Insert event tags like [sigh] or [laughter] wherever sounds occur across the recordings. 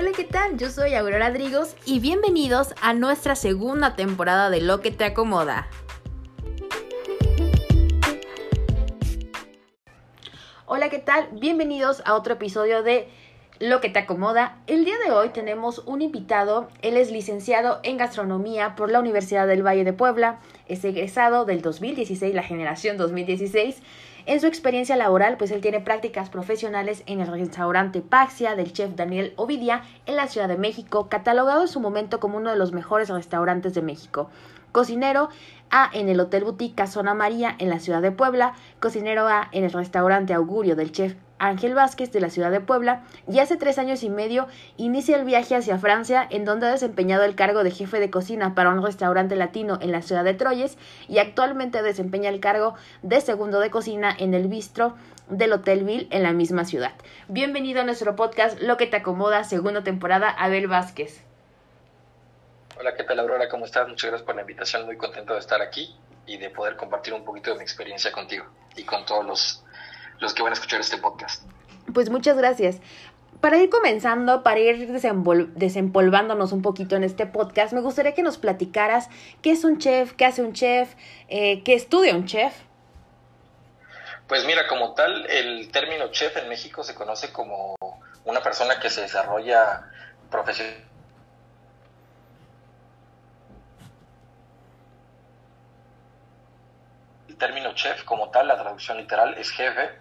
Hola, ¿qué tal? Yo soy Aurora Drigos y bienvenidos a nuestra segunda temporada de Lo que te acomoda. Hola, ¿qué tal? Bienvenidos a otro episodio de Lo que te acomoda. El día de hoy tenemos un invitado. Él es licenciado en gastronomía por la Universidad del Valle de Puebla. Es egresado del 2016, la generación 2016. En su experiencia laboral, pues él tiene prácticas profesionales en el restaurante Paxia del chef Daniel Ovidia en la Ciudad de México, catalogado en su momento como uno de los mejores restaurantes de México. Cocinero A en el Hotel Boutique Casona María en la Ciudad de Puebla, cocinero A en el restaurante Augurio del chef Ángel Vázquez de la ciudad de Puebla y hace tres años y medio inicia el viaje hacia Francia en donde ha desempeñado el cargo de jefe de cocina para un restaurante latino en la ciudad de Troyes y actualmente desempeña el cargo de segundo de cocina en el bistro del Hotel Ville en la misma ciudad. Bienvenido a nuestro podcast Lo que te acomoda, segunda temporada, Abel Vázquez. Hola, ¿qué tal Aurora? ¿Cómo estás? Muchas gracias por la invitación, muy contento de estar aquí y de poder compartir un poquito de mi experiencia contigo y con todos los los que van a escuchar este podcast. Pues muchas gracias. Para ir comenzando, para ir desempolvándonos un poquito en este podcast, me gustaría que nos platicaras qué es un chef, qué hace un chef, eh, qué estudia un chef. Pues mira, como tal, el término chef en México se conoce como una persona que se desarrolla profesionalmente el término chef como tal, la traducción literal es jefe,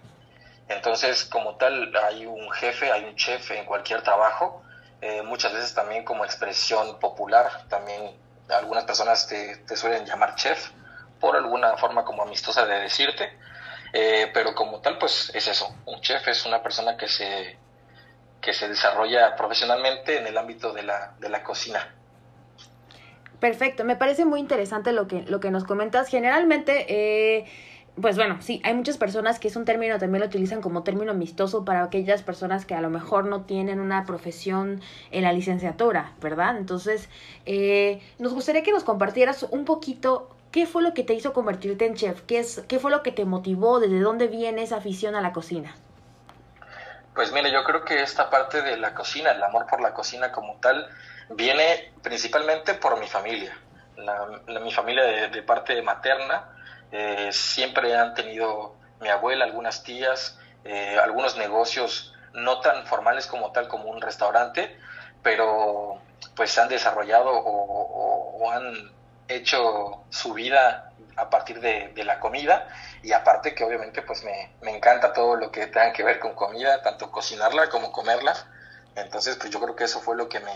entonces, como tal, hay un jefe, hay un chef en cualquier trabajo, eh, muchas veces también como expresión popular, también algunas personas te, suelen llamar chef por alguna forma como amistosa de decirte, eh, pero como tal, pues es eso, un chef es una persona que se, que se desarrolla profesionalmente en el ámbito de la, de la cocina. Perfecto, me parece muy interesante lo que, lo que nos comentas. Generalmente, eh, pues bueno, sí, hay muchas personas que es un término, también lo utilizan como término amistoso para aquellas personas que a lo mejor no tienen una profesión en la licenciatura, ¿verdad? Entonces, eh, nos gustaría que nos compartieras un poquito qué fue lo que te hizo convertirte en chef, qué, es, qué fue lo que te motivó, desde dónde viene esa afición a la cocina. Pues mire, yo creo que esta parte de la cocina, el amor por la cocina como tal, viene principalmente por mi familia. La, mi familia de parte materna, eh, siempre han tenido mi abuela, algunas tías, eh, algunos negocios no tan formales como tal como un restaurante, pero pues han desarrollado o, han hecho su vida a partir de, la comida y aparte que obviamente pues me, me, encanta todo lo que tenga que ver con comida, tanto cocinarla como comerla. Entonces pues yo creo que eso fue lo que me,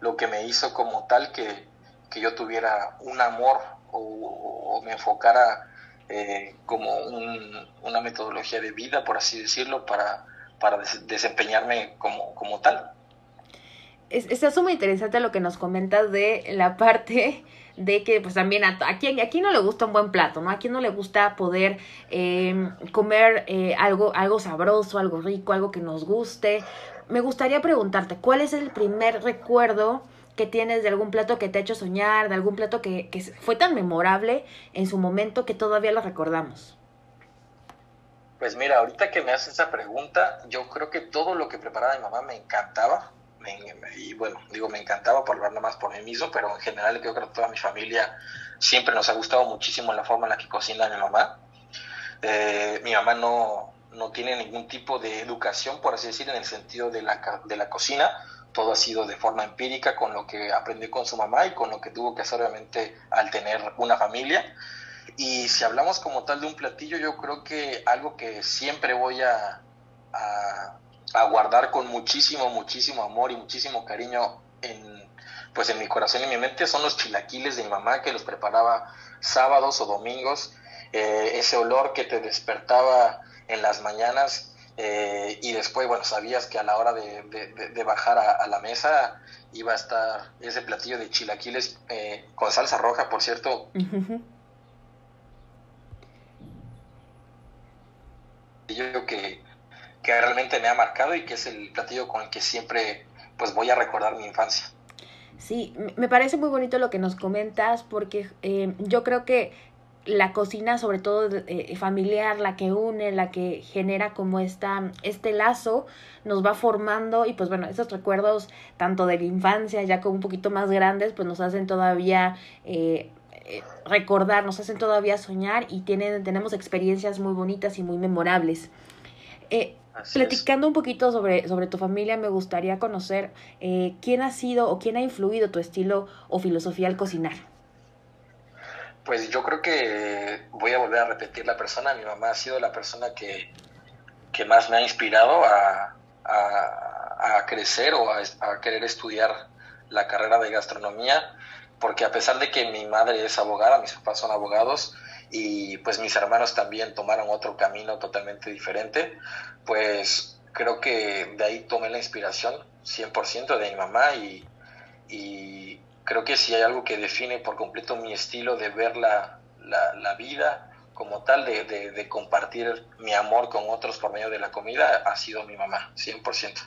lo que me hizo como tal que, que yo tuviera un amor o, me enfocara eh, como una metodología de vida, por así decirlo, para, para desempeñarme como, como tal. Es, muy interesante lo que nos comentas de la parte de que pues también a, a, quien, a no le gusta un buen plato, ¿no? A quien no le gusta poder em, comer eh, algo, algo sabroso, algo rico, algo que nos guste. Me gustaría preguntarte, ¿cuál es el primer recuerdo que tienes de algún plato que te ha hecho soñar, de algún plato que, fue tan memorable en su momento que todavía lo recordamos? Pues mira, ahorita que me haces esa pregunta, yo creo que todo lo que preparaba mi mamá me encantaba. y bueno, digo me encantaba por hablar más por mí mismo, pero en general creo que toda mi familia siempre nos ha gustado muchísimo la forma en la que cocina mi mamá. Eh, mi mamá no, no tiene ningún tipo de educación, por así decir, en el sentido de la, de la cocina todo ha sido de forma empírica con lo que aprendió con su mamá y con lo que tuvo que hacer obviamente al tener una familia. Y si hablamos como tal de un platillo, yo creo que algo que siempre voy a, a, guardar con muchísimo, muchísimo amor y muchísimo cariño en, pues en mi corazón y en mi mente son los chilaquiles de mi mamá que los preparaba sábados o domingos. Eh, ese olor que te despertaba en las mañanas eh, y después, bueno, sabías que a la hora de, bajar a, la mesa iba a estar ese platillo de chilaquiles eh, con salsa roja, por cierto. Yo creo que, que realmente me ha marcado y que es el platillo con el que siempre pues voy a recordar mi infancia. Sí, me parece muy bonito lo que nos comentas porque eh, yo creo que la cocina, sobre todo eh, familiar, la que une, la que genera como esta, este lazo, nos va formando y pues bueno, esos recuerdos tanto de la infancia ya como un poquito más grandes, pues nos hacen todavía eh, eh, recordar, nos hacen todavía soñar y tienen, tenemos experiencias muy bonitas y muy memorables. Eh, platicando un poquito sobre, sobre tu familia, me gustaría conocer quién ha sido o quién ha influido tu estilo o filosofía al cocinar. Pues yo creo que voy a volver a repetir la persona. Mi mamá ha sido la persona que, que más me ha inspirado a, a, crecer o a, querer estudiar la carrera de gastronomía, porque a pesar de que mi madre es abogada, mis papás son abogados, y pues mis hermanos también tomaron otro camino totalmente diferente, pues creo que de ahí tomé la inspiración 100% de mi mamá y, y, creo que si hay algo que define por completo mi estilo de ver la, la, vida como tal de, de, compartir mi amor con otros por medio de la comida ha sido mi mamá, 100%.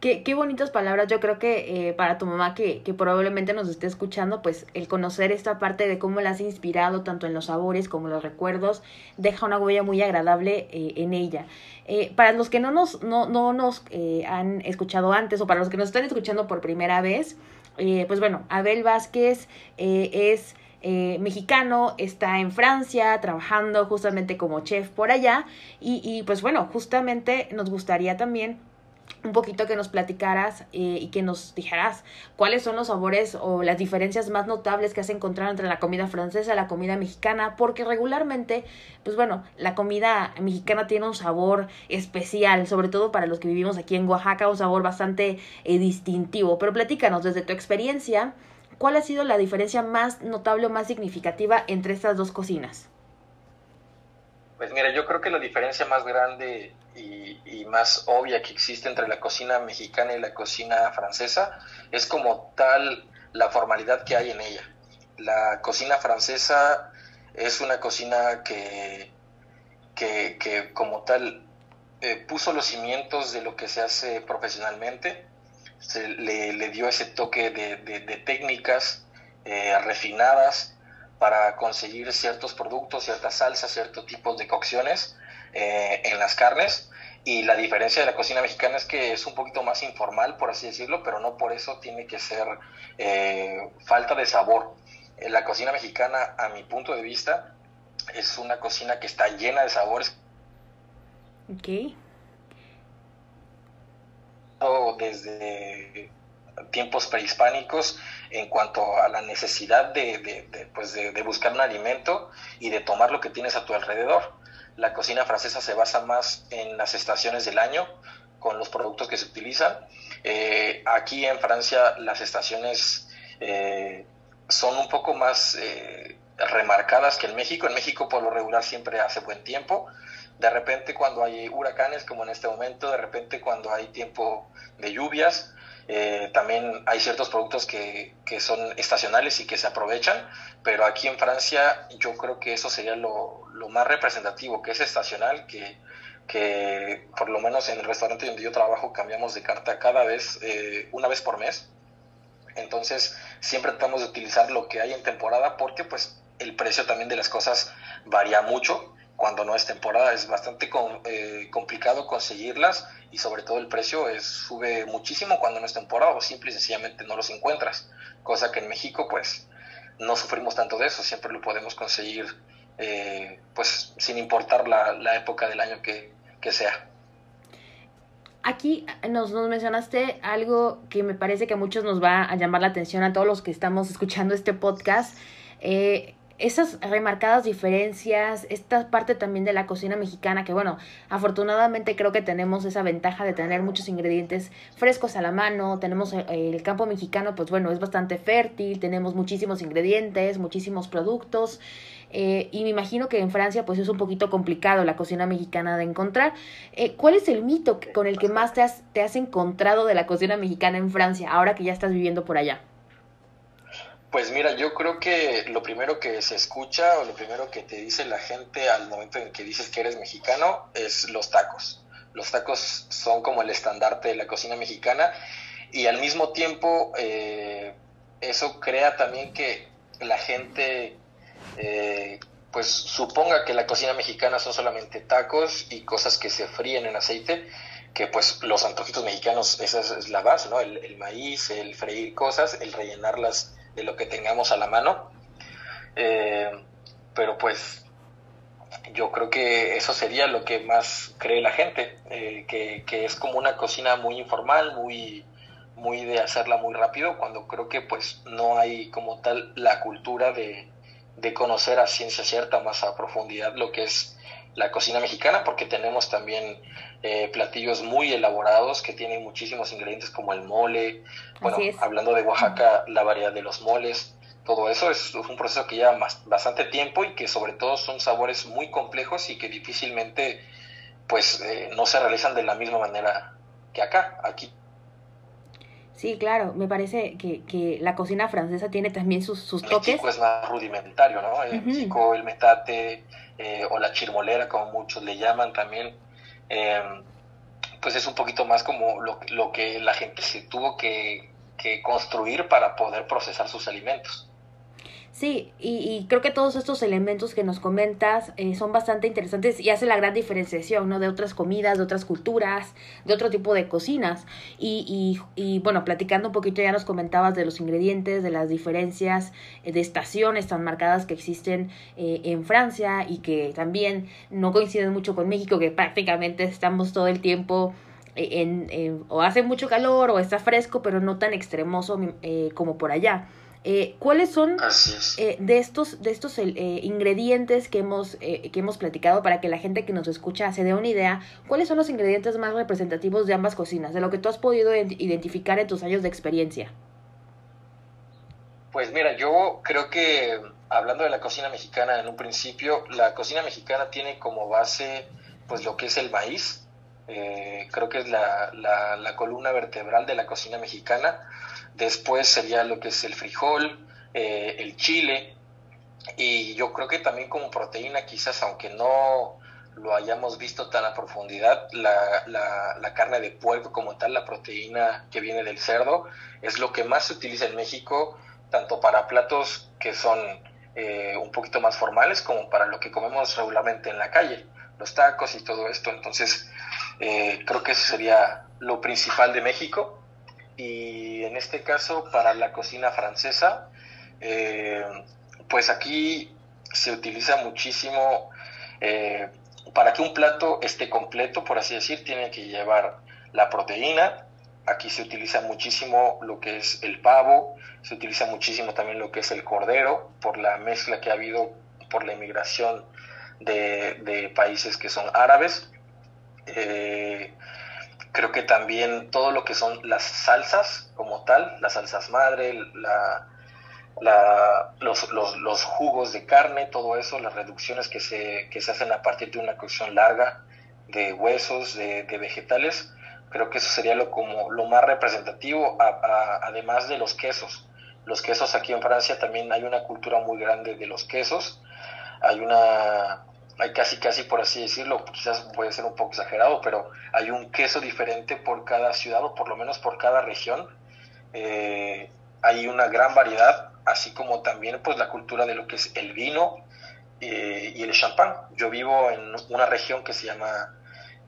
Qué, qué bonitas palabras. Yo creo que eh, para tu mamá que, que, probablemente nos esté escuchando, pues el conocer esta parte de cómo la has inspirado, tanto en los sabores como en los recuerdos, deja una huella muy agradable eh, en ella. Eh, para los que no nos, no, no nos han escuchado antes o para los que nos están escuchando por primera vez, pues bueno, Abel Vázquez es eh, mexicano, está en Francia trabajando justamente como chef por allá. Y, y pues bueno, justamente nos gustaría también un poquito que nos platicaras eh, y que nos dijeras cuáles son los sabores o las diferencias más notables que has encontrado entre la comida francesa y la comida mexicana, porque regularmente, pues bueno, la comida mexicana tiene un sabor especial, sobre todo para los que vivimos aquí en Oaxaca, un sabor bastante eh, distintivo. Pero platícanos desde tu experiencia, ¿Cuál ha sido la diferencia más notable o más significativa entre estas dos cocinas? Pues mira, yo creo que la diferencia más grande y, más obvia que existe entre la cocina mexicana y la cocina francesa es como tal la formalidad que hay en ella. La cocina francesa es una cocina que, que, como tal eh, puso los cimientos de lo que se hace profesionalmente se le, dio ese toque de, técnicas eh, refinadas para conseguir ciertos productos, ciertas salsas, ciertos tipos de cocciones eh, en las carnes. Y la diferencia de la cocina mexicana es que es un poquito más informal, por así decirlo, pero no por eso tiene que ser eh, falta de sabor. La cocina mexicana, a mi punto de vista, es una cocina que está llena de sabores. Okay desde tiempos prehispánicos en cuanto a la necesidad de, pues de, buscar un alimento y de tomar lo que tienes a tu alrededor. La cocina francesa se basa más en las estaciones del año, con los productos que se utilizan. Eh, aquí en Francia las estaciones eh, son un poco más eh, remarcadas que en México. En México por lo regular siempre hace buen tiempo, de repente cuando hay huracanes, como en este momento, de repente cuando hay tiempo de lluvias, eh, también hay ciertos productos que, que, son estacionales y que se aprovechan, pero aquí en Francia yo creo que eso sería lo, lo más representativo, que es estacional, que, que, por lo menos en el restaurante donde yo trabajo cambiamos de carta cada vez, eh, una vez por mes. Entonces siempre tratamos de utilizar lo que hay en temporada porque pues el precio también de las cosas varía mucho cuando no es temporada es bastante eh, complicado conseguirlas y sobre todo el precio es, sube muchísimo cuando no es temporada o simple y sencillamente no los encuentras, cosa que en México pues no sufrimos tanto de eso, siempre lo podemos conseguir eh, pues sin importar la, época del año que, sea. Aquí nos, nos, mencionaste algo que me parece que a muchos nos va a llamar la atención a todos los que estamos escuchando este podcast. Eh, esas remarcadas diferencias, esta parte también de la cocina mexicana, que bueno, afortunadamente creo que tenemos esa ventaja de tener muchos ingredientes frescos a la mano, tenemos eh, el, campo mexicano, pues bueno, es bastante fértil, tenemos muchísimos ingredientes, muchísimos productos, eh, y me imagino que en Francia pues es un poquito complicado la cocina mexicana de encontrar. Eh, ¿Cuál es el mito con el que más te has, te has encontrado de la cocina mexicana en Francia, ahora que ya estás viviendo por allá? Pues mira, yo creo que lo primero que se escucha o lo primero que te dice la gente al momento en que dices que eres mexicano es los tacos. Los tacos son como el estandarte de la cocina mexicana y al mismo tiempo eh, eso crea también que la gente eh, pues suponga que la cocina mexicana son solamente tacos y cosas que se fríen en aceite, que pues los antojitos mexicanos, esa es la base, ¿no? El, maíz, el freír cosas, el rellenarlas de lo que tengamos a la mano. Eh, pero pues yo creo que eso sería lo que más cree la gente, eh, que, que, es como una cocina muy informal, muy, muy de hacerla muy rápido, cuando creo que pues no hay como tal la cultura de, de conocer a ciencia cierta más a profundidad lo que es la cocina mexicana, porque tenemos también eh, platillos muy elaborados que tienen muchísimos ingredientes como el mole, bueno, hablando de Oaxaca, la variedad de los moles, todo eso es un proceso que lleva bastante tiempo y que sobre todo son sabores muy complejos y que difícilmente pues eh, no se realizan de la misma manera que acá. Aquí Sí, claro, me parece que, que la cocina francesa tiene también sus, sus toques. es más rudimentario, ¿no? En México el metate eh, o la chirmolera, como muchos le llaman también, em, pues es un poquito más como lo, lo que la gente se tuvo que, que construir para poder procesar sus alimentos. Sí, y, creo que todos estos elementos que nos comentas eh, son bastante interesantes y hace la gran diferenciación, ¿no? De otras comidas, de otras culturas, de otro tipo de cocinas. Y, y, y bueno, platicando un poquito ya nos comentabas de los ingredientes, de las diferencias eh, de estaciones tan marcadas que existen eh, en Francia y que también no coinciden mucho con México, que prácticamente estamos todo el tiempo en, o hace mucho calor o está fresco, pero no tan extremoso como por allá. Eh, ¿Cuáles son eh, de estos, de estos eh, ingredientes que hemos, que hemos platicado para que la gente que nos escucha se dé una idea? ¿Cuáles son los ingredientes más representativos de ambas cocinas, de lo que tú has podido identificar en tus años de experiencia? Pues mira, yo creo que hablando de la cocina mexicana en un principio, la cocina mexicana tiene como base pues lo que es el maíz. creo que es la, la, la columna vertebral de la cocina mexicana después sería lo que es el frijol, eh, el chile, y yo creo que también como proteína, quizás aunque no lo hayamos visto tan a profundidad, la, la, carne de puerco como tal, la proteína que viene del cerdo, es lo que más se utiliza en México, tanto para platos que son eh, un poquito más formales como para lo que comemos regularmente en la calle, los tacos y todo esto. Entonces, eh, creo que eso sería lo principal de México y en este caso para la cocina francesa, eh, pues aquí se utiliza muchísimo, eh, para que un plato esté completo, por así decir, tiene que llevar la proteína, aquí se utiliza muchísimo lo que es el pavo, se utiliza muchísimo también lo que es el cordero, por la mezcla que ha habido por la inmigración de, países que son árabes. Eh, Creo que también todo lo que son las salsas como tal, las salsas madre, la, los, los, jugos de carne, todo eso, las reducciones que se, que se hacen a partir de una cocción larga de huesos, de, vegetales, creo que eso sería lo, como, lo más representativo, además de los quesos. Los quesos aquí en Francia también hay una cultura muy grande de los quesos, hay una hay casi, casi por así decirlo, quizás puede ser un poco exagerado, pero hay un queso diferente por cada ciudad o por lo menos por cada región. Eh, hay una gran variedad, así como también pues la cultura de lo que es el vino eh, y el champán. Yo vivo en una región que se llama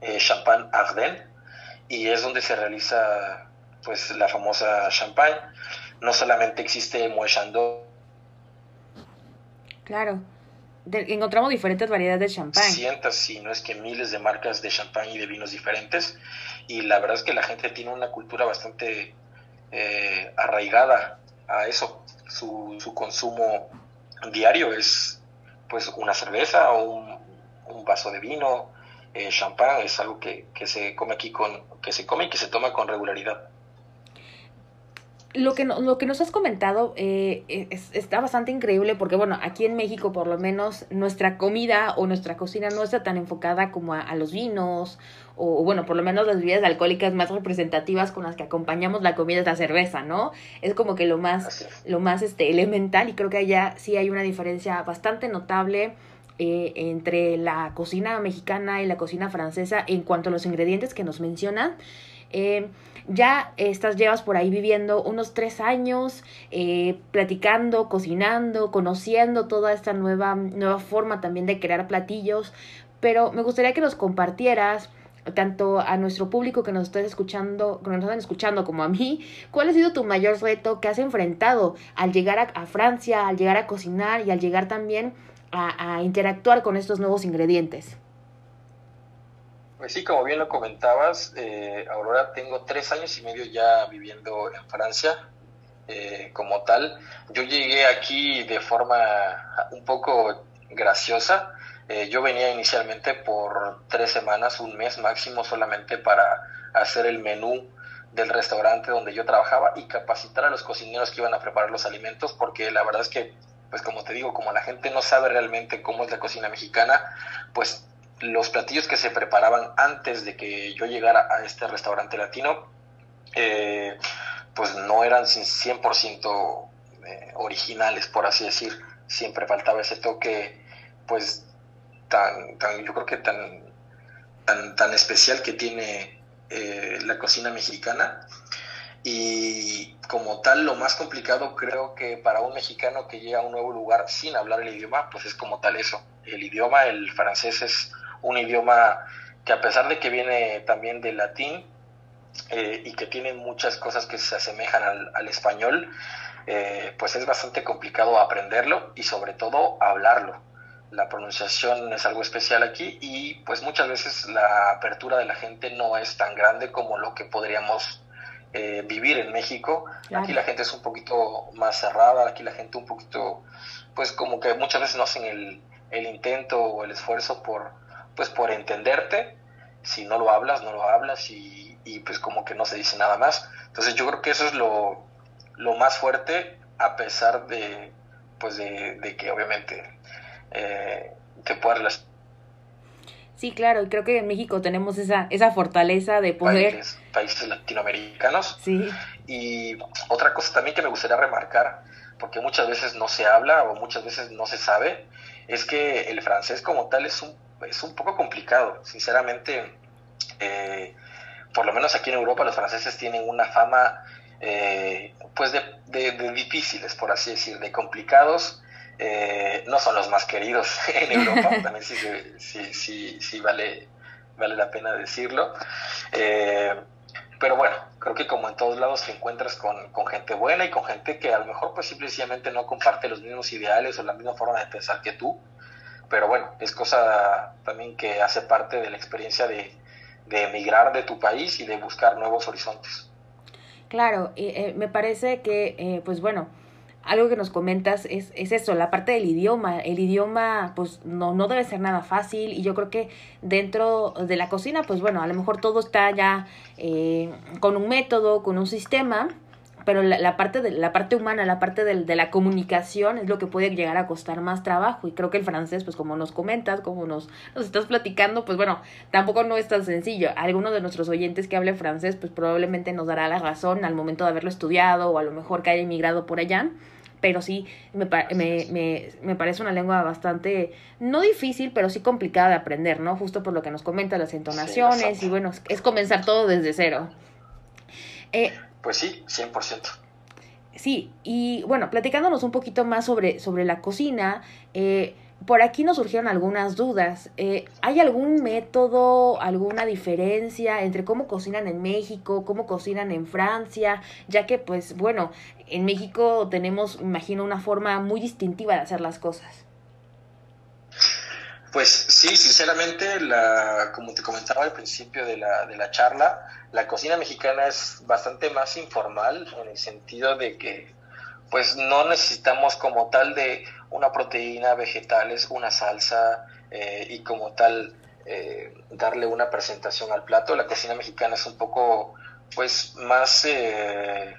eh, Champagne Ardennes y es donde se realiza pues la famosa champagne. No solamente existe Moët Chandon. Claro encontramos diferentes variedades de champán. Cientos, si no es que miles de marcas de champán y de vinos diferentes. Y la verdad es que la gente tiene una cultura bastante eh, arraigada a eso. Su, su, consumo diario es pues una cerveza o un, vaso de vino, eh, champán, es algo que, que se come aquí con, que se come y que se toma con regularidad lo que, lo que nos has comentado eh, está bastante increíble porque, bueno, aquí en México por lo menos nuestra comida o nuestra cocina no está tan enfocada como a, los vinos o, bueno, por lo menos las bebidas alcohólicas más representativas con las que acompañamos la comida es la cerveza, ¿no? Es como que lo más, lo más este, elemental y creo que allá sí hay una diferencia bastante notable eh, entre la cocina mexicana y la cocina francesa en cuanto a los ingredientes que nos mencionan. Eh, ya estás, llevas por ahí viviendo unos tres años, eh, platicando, cocinando, conociendo toda esta nueva, nueva forma también de crear platillos, pero me gustaría que nos compartieras tanto a nuestro público que nos está escuchando, que nos están escuchando como a mí, ¿cuál ha sido tu mayor reto que has enfrentado al llegar a, Francia, al llegar a cocinar y al llegar también a, interactuar con estos nuevos ingredientes? Pues sí, como bien lo comentabas, eh, Aurora, tengo tres años y medio ya viviendo en Francia eh, como tal. Yo llegué aquí de forma un poco graciosa. Eh, yo venía inicialmente por tres semanas, un mes máximo, solamente para hacer el menú del restaurante donde yo trabajaba y capacitar a los cocineros que iban a preparar los alimentos, porque la verdad es que, pues como te digo, como la gente no sabe realmente cómo es la cocina mexicana, pues los platillos que se preparaban antes de que yo llegara a este restaurante latino, eh, pues no eran 100% eh, originales, por así decir. Siempre faltaba ese toque, pues tan, tan yo creo que tan, tan, tan especial que tiene eh, la cocina mexicana. Y como tal, lo más complicado creo que para un mexicano que llega a un nuevo lugar sin hablar el idioma, pues es como tal eso. El idioma, el francés es un idioma que a pesar de que viene también del latín eh, y que tiene muchas cosas que se asemejan al, español, eh, pues es bastante complicado aprenderlo y sobre todo hablarlo la pronunciación es algo especial aquí y pues muchas veces la apertura de la gente no es tan grande como lo que podríamos eh, vivir en México. Aquí la gente es un poquito más cerrada, aquí la gente un poquito, pues como que muchas veces no hacen el, el intento o el esfuerzo por, pues por entenderte. Si no lo hablas, no lo hablas y, y pues como que no se dice nada más. Entonces yo creo que eso es lo, lo más fuerte a pesar de, pues de, de que obviamente eh, que pueda Sí, claro, y creo que en México tenemos esa, esa fortaleza de poder... Países, latinoamericanos. Sí. Y otra cosa también que me gustaría remarcar, porque muchas veces no se habla o muchas veces no se sabe, es que el francés como tal es un, es un poco complicado. Sinceramente, eh, por lo menos aquí en Europa los franceses tienen una fama eh, pues de, de, difíciles, por así decir, de complicados eh, no son los más queridos [laughs] en Europa, [laughs] también sí, sí, sí, sí, vale, vale la pena decirlo. Eh, pero bueno, creo que como en todos lados te encuentras con, gente buena y con gente que a lo mejor pues simplemente no comparte los mismos ideales o la misma forma de pensar que tú. Pero bueno, es cosa también que hace parte de la experiencia de, emigrar de tu país y de buscar nuevos horizontes. Claro, eh, me parece que, pues bueno, algo que nos comentas es, es eso, la parte del idioma. El idioma, pues, no, no debe ser nada fácil y yo creo que dentro de la cocina, pues bueno, a lo mejor todo está ya eh, con un método, con un sistema, pero la, parte de la parte humana, la parte de, de, la comunicación es lo que puede llegar a costar más trabajo y creo que el francés, pues como nos comentas, como nos, nos estás platicando, pues bueno, tampoco no es tan sencillo. Alguno de nuestros oyentes que hable francés, pues probablemente nos dará la razón al momento de haberlo estudiado o a lo mejor que haya emigrado por allá pero sí me, me, me, me, parece una lengua bastante, no difícil, pero sí complicada de aprender, ¿no? Justo por lo que nos comenta las entonaciones y bueno, es, comenzar todo desde cero. Eh, pues sí, 100%. Sí, y bueno, platicándonos un poquito más sobre, sobre la cocina, eh, por aquí nos surgieron algunas dudas. Eh, ¿Hay algún método, alguna diferencia entre cómo cocinan en México, cómo cocinan en Francia? Ya que, pues, bueno, en México tenemos, imagino, una forma muy distintiva de hacer las cosas. Pues sí, sinceramente, la, como te comentaba al principio de la, de la charla, la cocina mexicana es bastante más informal en el sentido de que pues no necesitamos como tal de una proteína, vegetales, una salsa eh, y como tal eh, darle una presentación al plato. La cocina mexicana es un poco pues más eh,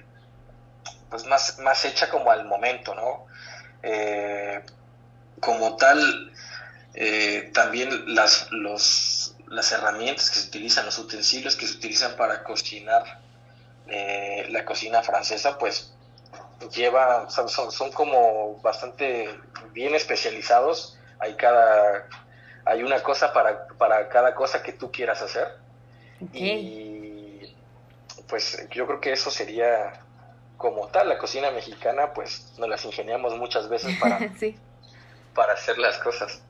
pues más, más hecha como al momento, ¿no? como tal, también las, los, las herramientas que se utilizan, los utensilios que se utilizan para cocinar la cocina francesa, pues lleva, son, son como bastante bien especializados hay cada, hay una cosa para, para cada cosa que tú quieras hacer. Y pues yo creo que eso sería como tal, la cocina mexicana, pues nos las ingeniamos muchas veces para, [laughs] para hacer las cosas.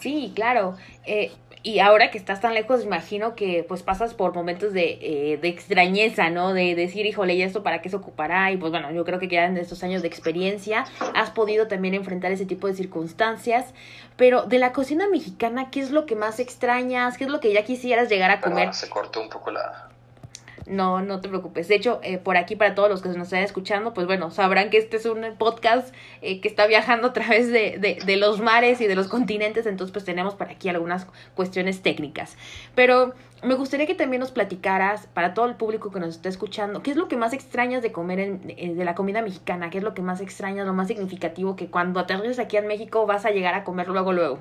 Sí, claro. Eh, y ahora que estás tan lejos, imagino que pues pasas por momentos de, eh, de extrañeza, ¿no? De decir, híjole, ¿y esto para qué se ocupará? Y pues bueno, yo creo que quedan de estos años de experiencia, has podido también enfrentar ese tipo de circunstancias. Pero de la cocina mexicana, ¿qué es lo que más extrañas? ¿Qué es lo que ya quisieras llegar a comer? se cortó un poco la, no, no te preocupes. De hecho, eh, por aquí, para todos los que nos están escuchando, pues bueno, sabrán que este es un podcast eh, que está viajando a través de, de, de, los mares y de los continentes, entonces pues tenemos por aquí algunas cuestiones técnicas. Pero me gustaría que también nos platicaras, para todo el público que nos está escuchando, ¿qué es lo que más extrañas de comer en, eh, de la comida mexicana? ¿Qué es lo que más extrañas, lo más significativo que cuando aterrices aquí en México vas a llegar a comer luego, luego?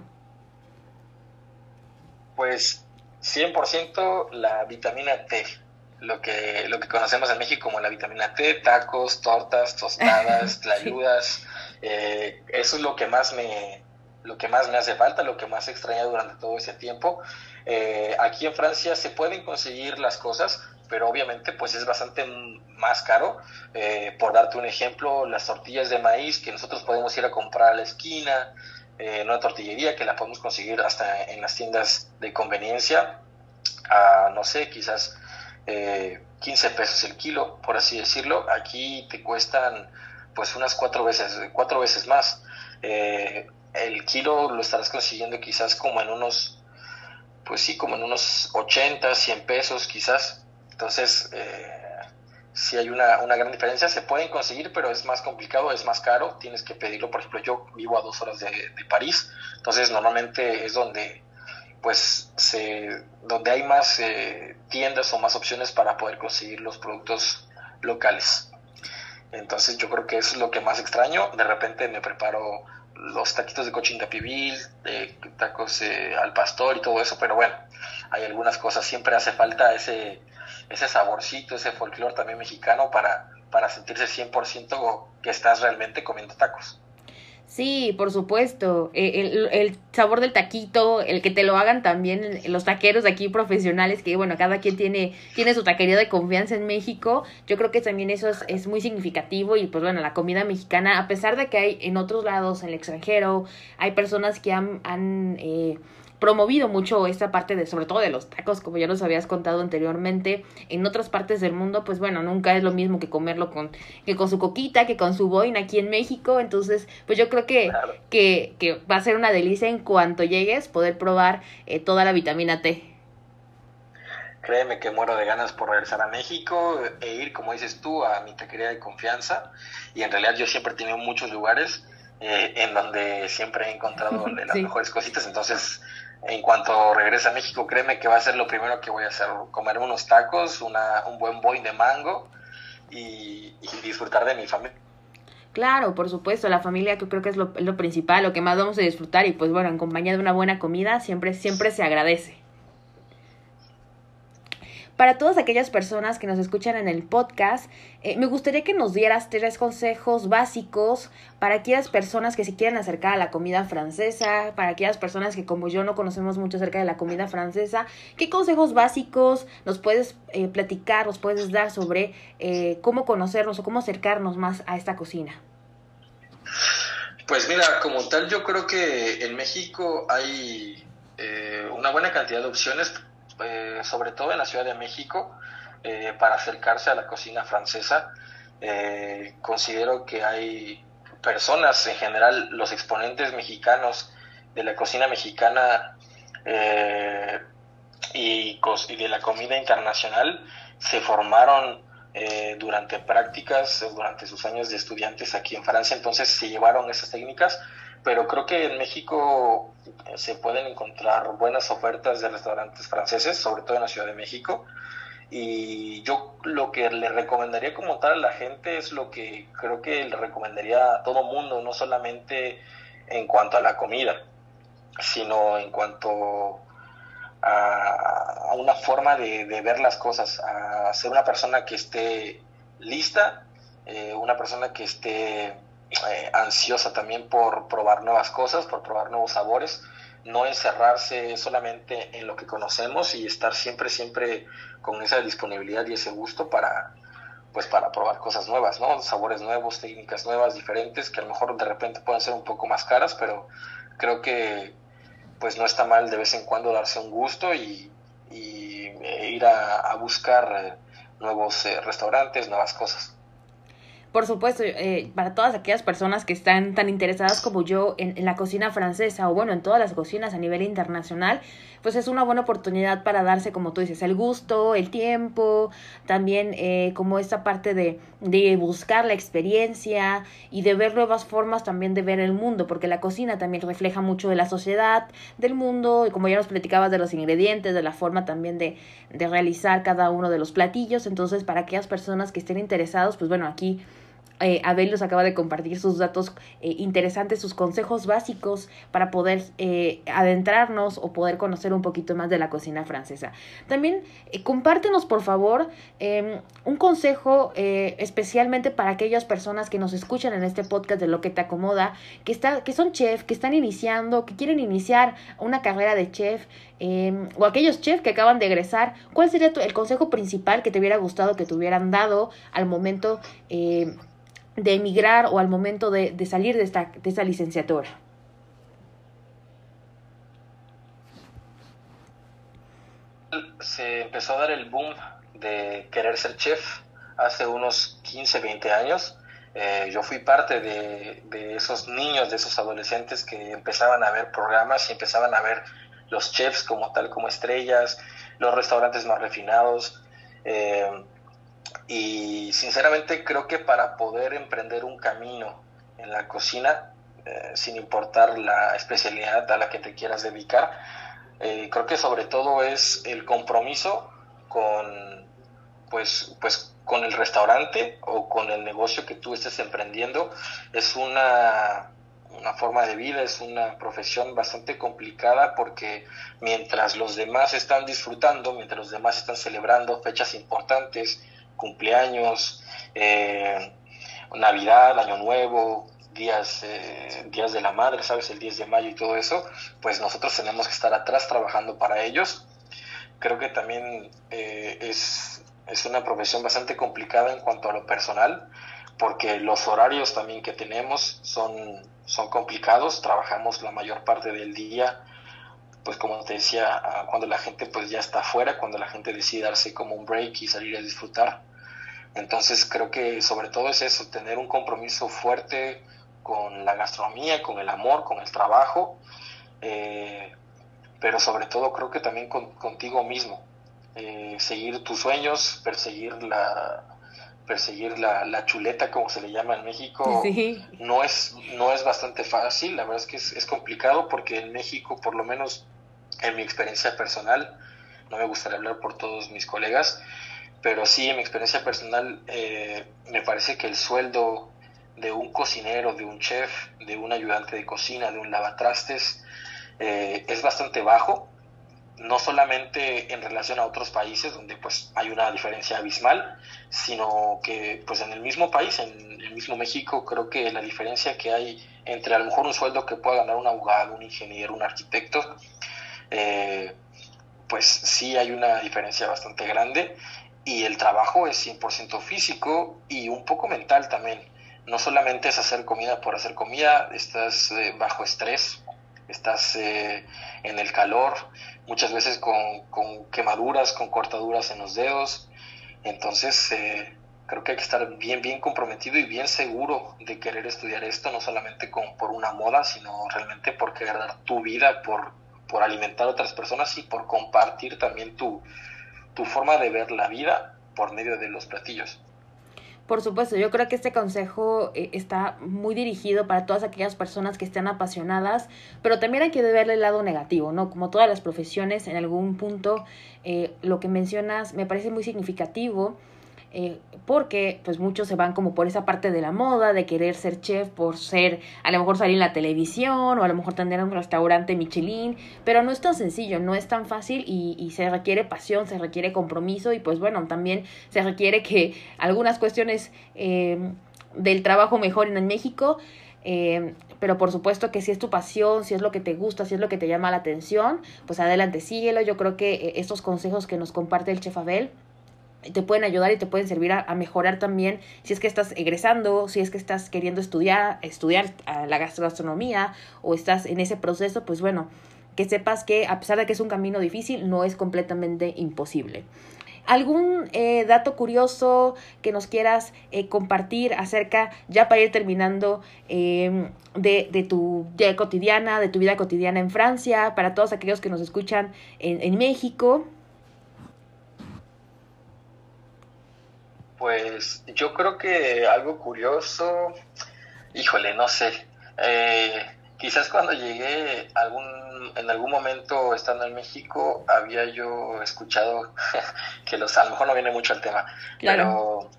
Pues 100% la vitamina T lo que, lo que conocemos en México como la vitamina T, tacos, tortas, tostadas, [laughs] tlayudas. Eh, eso es lo que más me lo que más me hace falta, lo que más he extrañado durante todo ese tiempo. Eh, aquí en Francia se pueden conseguir las cosas, pero obviamente pues es bastante más caro. Eh, por darte un ejemplo, las tortillas de maíz que nosotros podemos ir a comprar a la esquina, en una tortillería que la podemos conseguir hasta en las tiendas de conveniencia, a no sé, quizás eh, 15 pesos el kilo, por así decirlo. Aquí te cuestan pues unas cuatro veces, cuatro veces más. Eh, el kilo lo estarás consiguiendo quizás como en unos, pues sí, como en unos 80, 100 pesos quizás. Entonces, eh, si hay una, una, gran diferencia. Se pueden conseguir, pero es más complicado, es más caro. Tienes que pedirlo. Por ejemplo, yo vivo a dos horas de, de París, entonces normalmente es donde pues se, donde hay más eh, tiendas o más opciones para poder conseguir los productos locales. Entonces yo creo que eso es lo que más extraño. De repente me preparo los taquitos de cochinta pibil, de tacos eh, al pastor y todo eso, pero bueno, hay algunas cosas, siempre hace falta ese, ese saborcito, ese folclore también mexicano para, para sentirse 100% que estás realmente comiendo tacos. Sí, por supuesto. E, el, el, sabor del taquito, el que te lo hagan también los taqueros aquí profesionales, que bueno, cada quien tiene, tiene su taquería de confianza en México. Yo creo que también eso es, es muy significativo y pues bueno, la comida mexicana, a pesar de que hay en otros lados, en el extranjero, hay personas que han, han eh, promovido mucho esta parte de, sobre todo de los tacos, como ya nos habías contado anteriormente, en otras partes del mundo, pues bueno, nunca es lo mismo que comerlo con, que con su coquita, que con su boina aquí en México, entonces, pues yo creo que, que, que, va a ser una delicia en cuanto llegues poder probar eh, toda la vitamina T. Créeme que muero de ganas por regresar a México e ir, como dices tú, a mi taquería de confianza. Y en realidad yo siempre he tenido muchos lugares eh, en donde siempre he encontrado [laughs] las mejores cositas. Entonces, en cuanto regrese a México, créeme que va a ser lo primero que voy a hacer, comer unos tacos, una, un buen boy de mango y, disfrutar de mi familia. Claro, por supuesto, la familia que creo que es lo, lo, principal, lo que más vamos a disfrutar y pues bueno, en compañía de una buena comida siempre, siempre se agradece. Para todas aquellas personas que nos escuchan en el podcast, eh, me gustaría que nos dieras tres consejos básicos para aquellas personas que se quieran acercar a la comida francesa, para aquellas personas que como yo no conocemos mucho acerca de la comida francesa. ¿Qué consejos básicos nos puedes eh, platicar, nos puedes dar sobre eh, cómo conocernos o cómo acercarnos más a esta cocina? Pues mira, como tal, yo creo que en México hay una buena cantidad de opciones eh, sobre todo en la Ciudad de México, eh, para acercarse a la cocina francesa. Eh, considero que hay personas, en general, los exponentes mexicanos de la cocina mexicana y, y, de la comida internacional se formaron durante prácticas, durante sus años de estudiantes aquí en Francia, entonces se llevaron esas técnicas pero creo que en México se pueden encontrar buenas ofertas de restaurantes franceses, sobre todo en la Ciudad de México. Y yo lo que le recomendaría como tal a la gente es lo que creo que le recomendaría a todo mundo, no solamente en cuanto a la comida, sino en cuanto a, una forma de, ver las cosas, a ser una persona que esté lista, eh, una persona que esté eh, ansiosa también por probar nuevas cosas, por probar nuevos sabores, no encerrarse solamente en lo que conocemos y estar siempre, siempre con esa disponibilidad y ese gusto para, pues para probar cosas nuevas, ¿no? Sabores nuevos, técnicas nuevas, diferentes, que a lo mejor de repente pueden ser un poco más caras, pero creo que pues no está mal de vez en cuando darse un gusto y, e ir a, buscar eh, nuevos eh, restaurantes, nuevas cosas. Por supuesto, eh, para todas aquellas personas que están tan interesadas como yo en, en, la cocina francesa o bueno, en todas las cocinas a nivel internacional, pues es una buena oportunidad para darse, como tú dices, el gusto, el tiempo, también eh, como esta parte de, de buscar la experiencia y de ver nuevas formas también de ver el mundo, porque la cocina también refleja mucho de la sociedad, del mundo, y como ya nos platicabas de los ingredientes, de la forma también de, de realizar cada uno de los platillos, entonces para aquellas personas que estén interesados, pues bueno, aquí eh, Abel nos acaba de compartir sus datos eh, interesantes, sus consejos básicos para poder eh, adentrarnos o poder conocer un poquito más de la cocina francesa. También compártenos, por favor, em, un consejo especialmente para aquellas personas que nos escuchan en este podcast de Lo que te acomoda, que, que son chef, que están iniciando, que quieren iniciar una carrera de chef. Em, o aquellos chefs que acaban de egresar, ¿cuál sería el consejo principal que te hubiera gustado que te hubieran dado al momento de emigrar o al momento de, de salir de esta, de esta licenciatura? Se empezó a dar el boom de querer ser chef hace unos 15, 20 años. Eh, yo fui parte de, de, esos niños, de esos adolescentes que empezaban a ver programas y empezaban a ver los chefs como tal, como estrellas, los restaurantes más refinados. Eh, y sinceramente creo que para poder emprender un camino en la cocina, eh, sin importar la especialidad a la que te quieras dedicar, eh, creo que sobre todo es el compromiso con, pues, pues, con el restaurante o con el negocio que tú estés emprendiendo. Es una, una forma de vida, es una profesión bastante complicada porque mientras los demás están disfrutando, mientras los demás están celebrando fechas importantes, cumpleaños, eh, Navidad, Año Nuevo, días, eh, días de la madre, ¿sabes? El 10 de mayo y todo eso, pues nosotros tenemos que estar atrás trabajando para ellos. Creo que también eh, es, es una profesión bastante complicada en cuanto a lo personal, porque los horarios también que tenemos son, son complicados, trabajamos la mayor parte del día pues como te decía, cuando la gente pues ya está afuera, cuando la gente decide darse como un break y salir a disfrutar. Entonces creo que sobre todo es eso, tener un compromiso fuerte con la gastronomía, con el amor, con el trabajo, eh, pero sobre todo creo que también contigo mismo. Eh, seguir tus sueños, perseguir la, perseguir la, la, chuleta, como se le llama en México, [laughs] no, es, no es bastante fácil, la verdad es que es, es, complicado porque en México, por lo menos en mi experiencia personal, no me gustaría hablar por todos mis colegas, pero sí en mi experiencia personal eh, me parece que el sueldo de un cocinero, de un chef, de un ayudante de cocina, de un lavatrastes, eh, es bastante bajo, no solamente en relación a otros países donde pues hay una diferencia abismal, sino que pues en el mismo país, en el mismo México, creo que la diferencia que hay entre a lo mejor un sueldo que pueda ganar un abogado, un ingeniero, un arquitecto, eh, pues sí hay una diferencia bastante grande y el trabajo es 100% físico y un poco mental también. No solamente es hacer comida por hacer comida, estás eh, bajo estrés, estás eh, en el calor, muchas veces con, con, quemaduras, con cortaduras en los dedos. Entonces, creo que hay que estar bien, bien comprometido y bien seguro de querer estudiar esto, no solamente con, por una moda, sino realmente por querer dar tu vida, por por alimentar a otras personas y por compartir también tu, tu forma de ver la vida por medio de los platillos. Por supuesto, yo creo que este consejo eh, está muy dirigido para todas aquellas personas que estén apasionadas, pero también hay que verle el lado negativo, ¿no? Como todas las profesiones, en algún punto, eh, lo que mencionas me parece muy significativo eh, porque pues muchos se van como por esa parte de la moda, de querer ser chef por ser, a lo mejor salir en la televisión o a lo mejor tener un restaurante Michelin, pero no es tan sencillo, no es tan fácil y, y se requiere pasión, se requiere compromiso y pues bueno, también se requiere que algunas cuestiones... Eh, del trabajo mejor en México. Eh, pero por supuesto que si es tu pasión, si es lo que te gusta, si es lo que te llama la atención, pues adelante, síguelo. Yo creo que estos consejos que nos comparte el chef Abel te pueden ayudar y te pueden servir a, mejorar también si es que estás egresando, si es que estás queriendo estudiar, estudiar la gastronomía o estás en ese proceso, pues bueno, que sepas que a pesar de que es un camino difícil, no es completamente imposible. ¿Algún eh, dato curioso que nos quieras eh, compartir acerca, ya para ir terminando, em, de, de, tu vida cotidiana, de tu vida cotidiana en Francia, para todos aquellos que nos escuchan en, en México? Pues yo creo que algo curioso, híjole, no sé. Eh, quizás cuando llegué algún, en algún momento estando en México había yo escuchado [laughs] que los, a lo mejor no viene mucho el tema, pero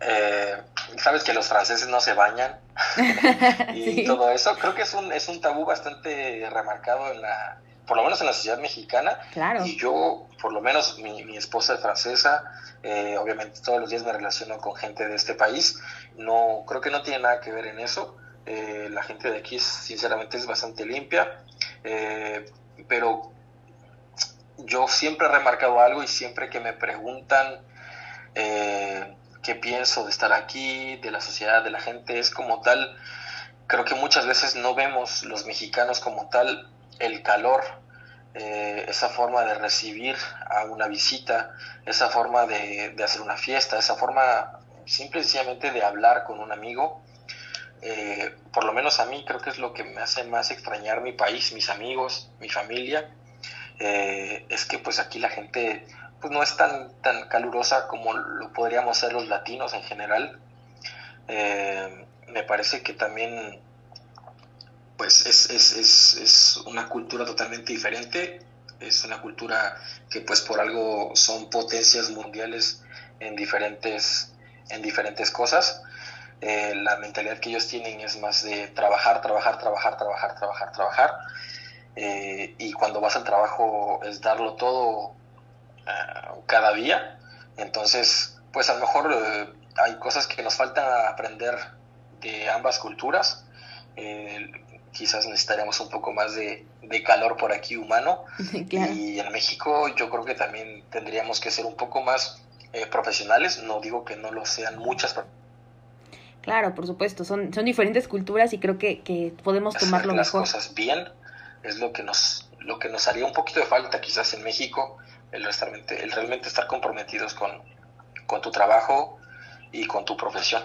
eh, sabes que los franceses no se bañan [laughs] y todo eso. Creo que es un, es un tabú bastante remarcado en la, por lo menos en la sociedad mexicana. Y yo, por lo menos mi, mi esposa es francesa, eh, obviamente todos los días me relaciono con gente de este país. No, creo que no tiene nada que ver en eso. Eh, la gente de aquí, sinceramente, es bastante limpia. Eh, pero yo siempre he remarcado algo y siempre que me preguntan qué pienso de estar aquí, de la sociedad, de la gente, es como tal. Creo que muchas veces no vemos los mexicanos como tal el calor, eh, esa forma de recibir a una visita, esa forma de, hacer una fiesta, esa forma simple y sencillamente de hablar con un amigo. Eh, por lo menos a mí creo que es lo que me hace más extrañar mi país, mis amigos, mi familia, eh, es que pues aquí la gente pues no es tan, tan calurosa como lo podríamos ser los latinos en general. me parece que también pues es, es, es, es, una cultura totalmente diferente, es una cultura que pues por algo son potencias mundiales en diferentes, en diferentes cosas. Eh, la mentalidad que ellos tienen es más de trabajar, trabajar, trabajar, trabajar, trabajar, trabajar. Eh, y cuando vas al trabajo es darlo todo uh, cada día. Entonces, pues a lo mejor hay cosas que nos falta aprender de ambas culturas. Eh, quizás necesitaríamos un poco más de, calor por aquí humano. [laughs] Y en México yo creo que también tendríamos que ser un poco más eh, profesionales. No digo que no lo sean muchas Claro, por supuesto, son, son diferentes culturas y creo que, que podemos tomarlo las mejor. Las cosas bien es lo que nos lo que nos haría un poquito de falta quizás en México, el, realmente, el realmente estar comprometidos con, con tu trabajo y con tu profesión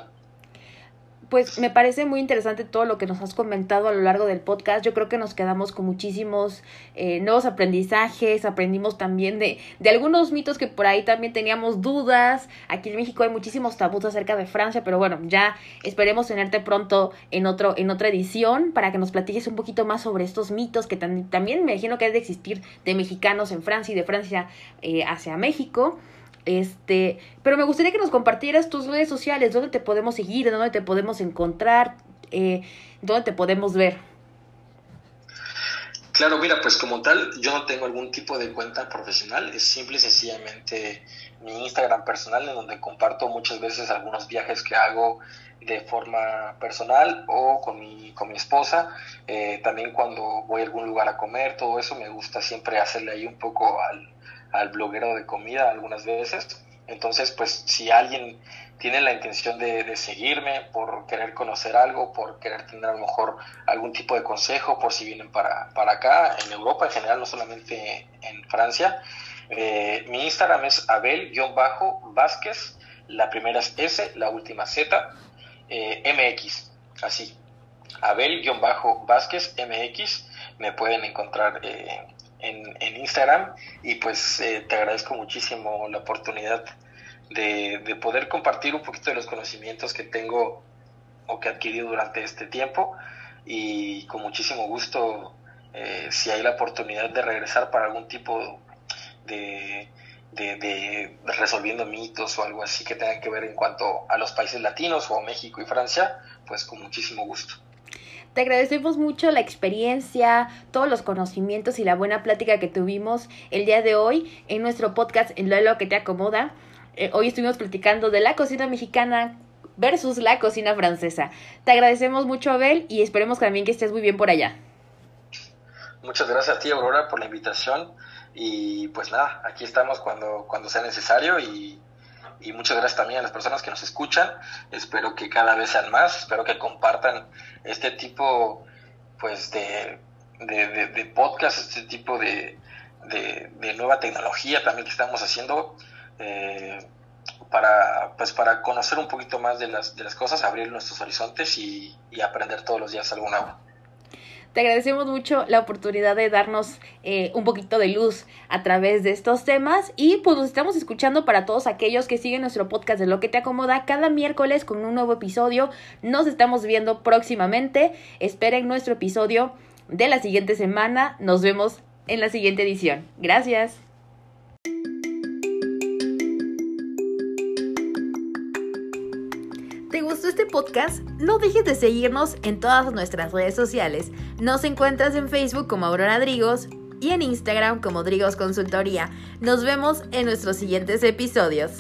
pues me parece muy interesante todo lo que nos has comentado a lo largo del podcast. Yo creo que nos quedamos con muchísimos eh, nuevos aprendizajes, aprendimos también de, de algunos mitos que por ahí también teníamos dudas. Aquí en México hay muchísimos tabús acerca de Francia, pero bueno, ya esperemos tenerte pronto en, otro, en otra edición para que nos platiques un poquito más sobre estos mitos que también me imagino que hay de existir de mexicanos en Francia y de Francia eh, hacia México. Este, pero me gustaría que nos compartieras tus redes sociales, dónde te podemos seguir, dónde te podemos encontrar, eh, dónde te podemos ver. Claro, mira, pues como tal, yo no tengo algún tipo de cuenta profesional, es simple y sencillamente mi Instagram personal en donde comparto muchas veces algunos viajes que hago de forma personal o con mi, con mi esposa. Eh, también cuando voy a algún lugar a comer, todo eso me gusta siempre hacerle ahí un poco al, al bloguero de comida algunas veces. Entonces, pues si alguien tiene la intención de, seguirme por querer conocer algo, por querer tener a lo mejor algún tipo de consejo, por si vienen para, para acá, en Europa en general, no solamente en Francia, eh, mi Instagram es Abel-Vázquez, la primera es S, la última Z, eh, MX, así. Abel-Vázquez MX, me pueden encontrar eh, en, Instagram y pues eh, te agradezco muchísimo la oportunidad de, poder compartir un poquito de los conocimientos que tengo o que he adquirido durante este tiempo y con muchísimo gusto eh, si hay la oportunidad de regresar para algún tipo de, de, resolviendo mitos o algo así que tenga que ver en cuanto a los países latinos o México y Francia, pues con muchísimo gusto. Te agradecemos mucho la experiencia, todos los conocimientos y la buena plática que tuvimos el día de hoy en nuestro podcast En lo que te acomoda. Eh, hoy estuvimos platicando de la cocina mexicana versus la cocina francesa. Te agradecemos mucho, Abel, y esperemos también que estés muy bien por allá. Muchas gracias a ti, Aurora, por la invitación. Y pues nada, aquí estamos cuando, cuando sea necesario y, muchas gracias también a las personas que nos escuchan. Espero que cada vez sean más, espero que compartan este tipo pues de, de, podcast, este tipo de, de, nueva tecnología también que estamos haciendo. Eh, para, pues para conocer un poquito más de las, de las cosas, abrir nuestros horizontes y, y aprender todos los días algo nuevo. Te agradecemos mucho la oportunidad de darnos eh, un poquito de luz a través de estos temas y pues nos estamos escuchando para todos aquellos que siguen nuestro podcast de Lo que te acomoda cada miércoles con un nuevo episodio. Nos estamos viendo próximamente. Esperen nuestro episodio de la siguiente semana. Nos vemos en la siguiente edición. Gracias. No dejes de seguirnos en todas nuestras redes sociales. Nos encuentras en Facebook como Aurora Drigos y en Instagram como Drigos Consultoría. Nos vemos en nuestros siguientes episodios.